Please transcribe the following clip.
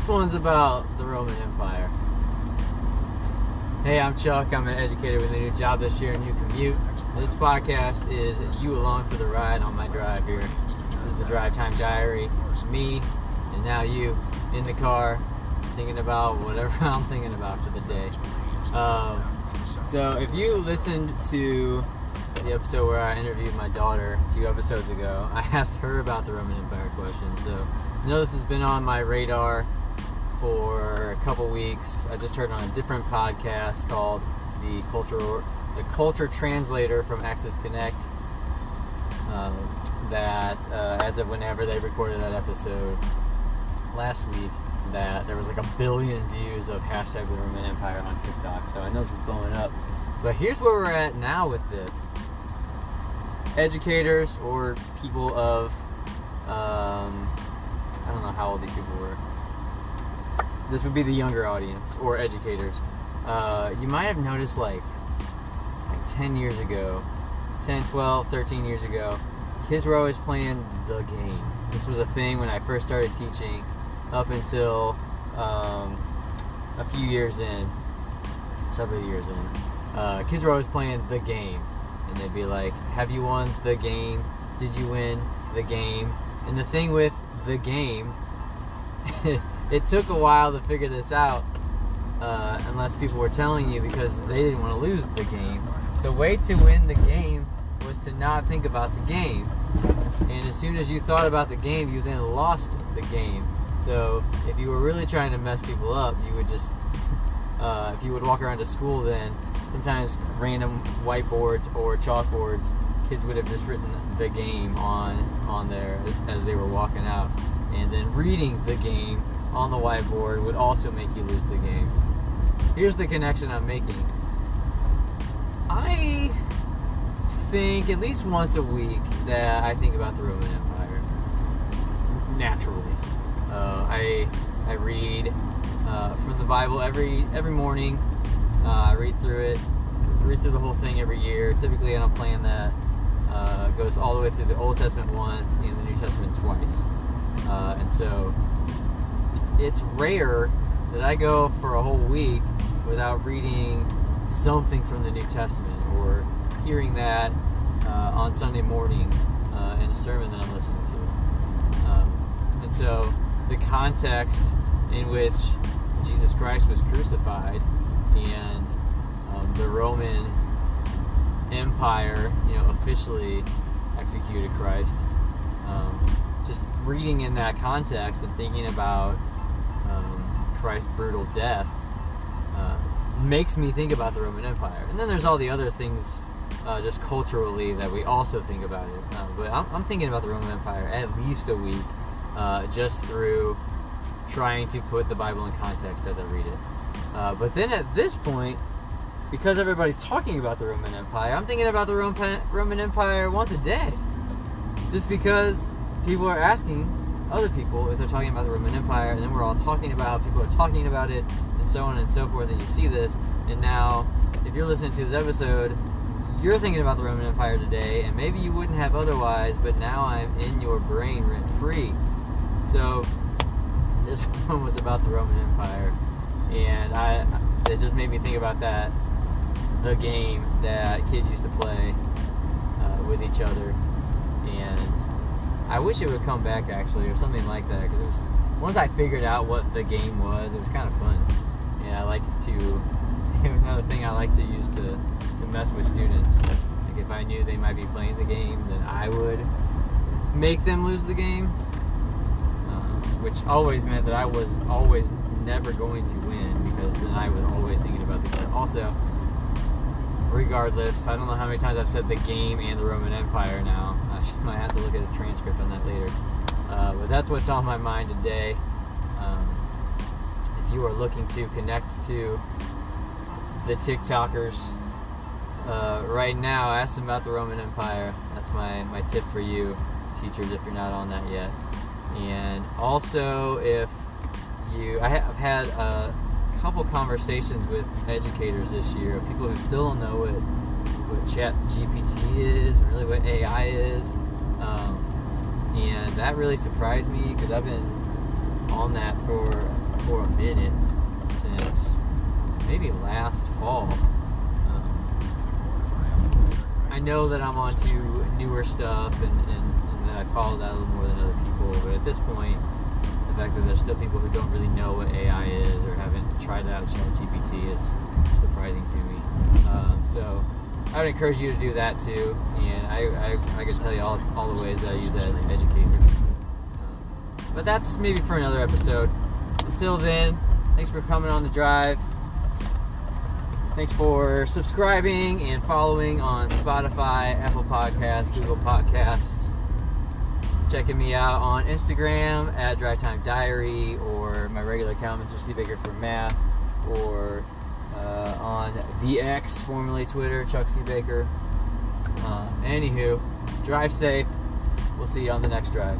This one's about the Roman Empire. Hey, I'm Chuck. I'm an educator with a new job this year, a new commute. This podcast is you along for the ride on my drive here. This is the Drive Time Diary. Me and now you in the car thinking about whatever I'm thinking about for the day. Um, so, if you listened to the episode where I interviewed my daughter a few episodes ago, I asked her about the Roman Empire question. So, I know this has been on my radar for a couple weeks. I just heard on a different podcast called the Cultural the Culture Translator from Axis Connect. Uh, that uh, as of whenever they recorded that episode last week, that there was like a billion views of hashtag the Roman Empire on TikTok. So I know this is blowing up. But here's where we're at now with this. Educators or people of um, I don't know how old these people were this would be the younger audience or educators. Uh, you might have noticed like like 10 years ago, 10, 12, 13 years ago, kids were always playing the game. This was a thing when I first started teaching up until um, a few years in, several years in. Uh, kids were always playing the game. And they'd be like, Have you won the game? Did you win the game? And the thing with the game it took a while to figure this out, uh, unless people were telling you because they didn't want to lose the game. The way to win the game was to not think about the game. And as soon as you thought about the game, you then lost the game. So if you were really trying to mess people up, you would just, uh, if you would walk around to school, then sometimes random whiteboards or chalkboards, kids would have just written the game on on there as they were walking out, and then reading the game on the whiteboard would also make you lose the game. Here's the connection I'm making. I think at least once a week that I think about the Roman Empire. Naturally, uh, I I read uh, from the Bible every every morning. Uh, I read through it, read through the whole thing every year. Typically, I on a plan that uh, goes all the way through the Old Testament once and the New Testament twice. Uh, and so it's rare that I go for a whole week without reading something from the New Testament or hearing that uh, on Sunday morning uh, in a sermon that I'm listening to. Um, and so the context in which Jesus Christ was crucified and um, the Roman Empire, you know, officially executed Christ. Reading in that context and thinking about um, Christ's brutal death uh, makes me think about the Roman Empire. And then there's all the other things uh, just culturally that we also think about it. Uh, but I'm, I'm, thinking about the Roman Empire at least a week uh, just through trying to put the Bible in context as I read it. Uh, but then at this point, because everybody's talking about the Roman Empire, I'm thinking about the Roman Empire once a day. Just because people are asking other people if they're talking about the Roman Empire, and then we're all talking about how people are talking about it, and so on and so forth, and you see this, and now if you're listening to this episode, you're thinking about the Roman Empire today, and maybe you wouldn't have otherwise, but now I'm in your brain rent free. So this one was about the Roman Empire, and I it just made me think about that the game that kids used to play uh, with each other, and I wish it would come back actually, or something like that. Because once I figured out what the game was, it was kind of fun. And I like to. It was another thing I like to use to to mess with students. Like if I knew they might be playing the game, then I would make them lose the game, uh, which always meant that I was always never going to win because then I was always thinking about the game. Also, regardless, I don't know how many times I've said the game and the Roman Empire now. I might have to look at a transcript on that later. Uh, but that's what's on my mind today. Um, if you are looking to connect to the TikTokers uh, right now, ask them about the Roman Empire. That's my, my tip for you, teachers, if you're not on that yet. And also, if you, I have had a couple conversations with educators this year people who still don't know what Chat GPT is, really what AI is, um, and that really surprised me because I've been on that for for a minute since maybe last fall. Um, I know that I'm onto newer stuff and, and, and that I follow that a little more than other people, but at this point, the fact that there's still people who don't really know what AI is or haven't tried out ChatGPT is surprising to me. Um, so I would encourage you to do that too, and I, I, I can tell you all, all the ways that I use that as an educator. Um, but that's maybe for another episode. Until then, thanks for coming on the drive. Thanks for subscribing and following on Spotify, Apple Podcasts, Google Podcasts. Checking me out on Instagram at Drive Time Diary or my regular account, Mr. C. Baker for Math, or uh, on the X, formerly Twitter, Chuck C. Baker. Uh, anywho, drive safe. We'll see you on the next drive.